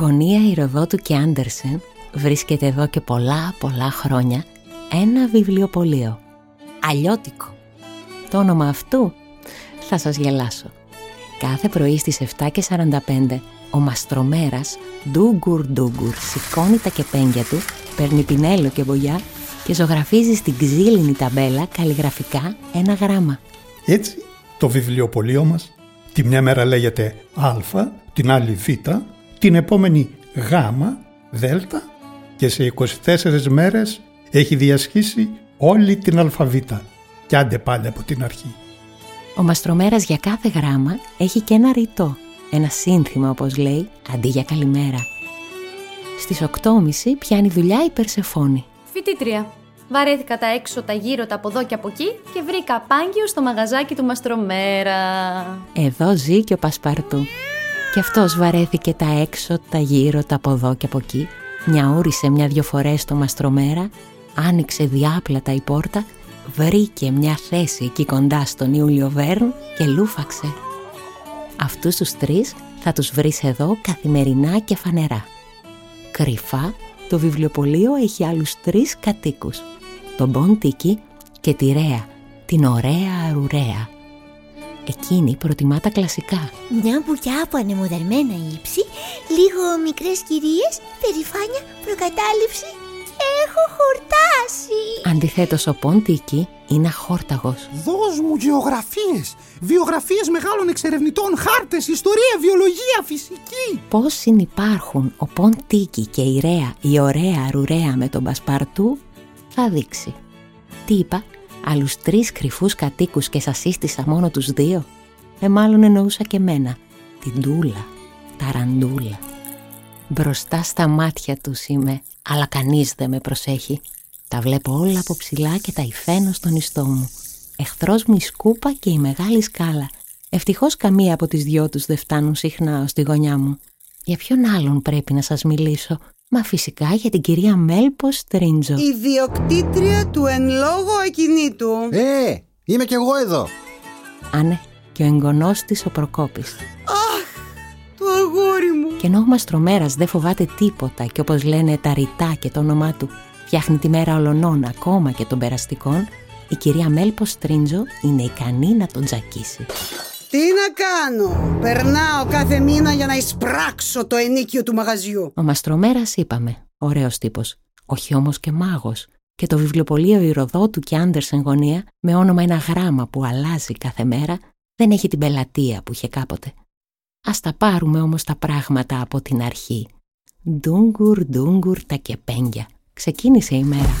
γωνία Ηροδότου και Άντερσεν βρίσκεται εδώ και πολλά πολλά χρόνια ένα βιβλιοπωλείο. Αλλιώτικο. Το όνομα αυτού θα σας γελάσω. Κάθε πρωί στις 7.45 ο μαστρομέρας ντούγκουρ ντούγκουρ σηκώνει τα κεπέγγια του, παίρνει πινέλο και βογιά και ζωγραφίζει στην ξύλινη ταμπέλα καλλιγραφικά ένα γράμμα. Έτσι το βιβλιοπωλείο μας τη μια μέρα λέγεται Α, την άλλη Β την επόμενη γάμα, δέλτα και σε 24 μέρες έχει διασχίσει όλη την αλφαβήτα και άντε πάλι από την αρχή. Ο μαστρομέρας για κάθε γράμμα έχει και ένα ρητό, ένα σύνθημα όπως λέει, αντί για καλημέρα. Στις 8.30 πιάνει δουλειά η Περσεφόνη. Φοιτήτρια. Βαρέθηκα τα έξω, τα γύρω, τα από εδώ και από εκεί και βρήκα πάγιο στο μαγαζάκι του Μαστρομέρα. Εδώ ζει και ο Πασπαρτού. Και αυτός βαρέθηκε τα έξω, τα γύρω, τα από εδώ και από εκεί, νιαούρισε μια-δυο φορές το μαστρομέρα, άνοιξε διάπλατα η πόρτα, βρήκε μια θέση εκεί κοντά στον Ιούλιο Βέρν και λούφαξε. Αυτούς τους τρεις θα τους βρεις εδώ καθημερινά και φανερά. Κρυφά, το βιβλιοπωλείο έχει άλλους τρεις κατοίκους. Τον Μποντίκη και τη Ρέα, την ωραία αρουρέα. Εκείνη προτιμά τα κλασικά. Μια μπουκιά από ανεμοδερμένα ύψη, λίγο μικρές κυρίες, περηφάνεια, προκατάληψη και έχω χορτάσει. Αντιθέτως ο Ποντίκη είναι αχόρταγος. Δώσ' μου γεωγραφίες, βιογραφίες μεγάλων εξερευνητών, χάρτες, ιστορία, βιολογία, φυσική. Πώς συνυπάρχουν ο Ποντίκη και η Ρέα, η ωραία ρουρέα με τον Πασπαρτού, θα δείξει. Τι είπα, άλλους τρεις κρυφούς κατοίκους και σας σύστησα μόνο τους δύο. Ε, μάλλον εννοούσα και μένα, την Τούλα, ταραντούλα. Μπροστά στα μάτια τους είμαι, αλλά κανείς δεν με προσέχει. Τα βλέπω όλα από ψηλά και τα υφαίνω στον ιστό μου. Εχθρός μου η σκούπα και η μεγάλη σκάλα. Ευτυχώς καμία από τις δυο τους δεν φτάνουν συχνά ως τη γωνιά μου. Για ποιον άλλον πρέπει να σας μιλήσω, Μα φυσικά για την κυρία Μέλπο Στρίντζο. Ιδιοκτήτρια του εν λόγω ακινήτου. Ε, είμαι κι εγώ εδώ. Άνε, και ο εγγονός της ο Προκόπης. Αχ, το αγόρι μου. Και ενώ ο Μαστρομέρας δεν φοβάται τίποτα και όπως λένε τα ρητά και το όνομά του φτιάχνει τη μέρα ολονών ακόμα και των περαστικών, η κυρία Μέλπο Στρίντζο είναι ικανή να τον τζακίσει. Τι να κάνω, περνάω κάθε μήνα για να εισπράξω το ενίκιο του μαγαζιού. Ο Μαστρομέρας είπαμε, ωραίος τύπος, όχι όμως και μάγος. Και το βιβλιοπωλείο Ηροδότου και Άντερσεν γωνία, με όνομα ένα γράμμα που αλλάζει κάθε μέρα, δεν έχει την πελατεία που είχε κάποτε. Ας τα πάρουμε όμως τα πράγματα από την αρχή. Ντούγκουρ, ντούγκουρ τα κεπέγγια. Ξεκίνησε η μέρα.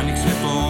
maar niks zegt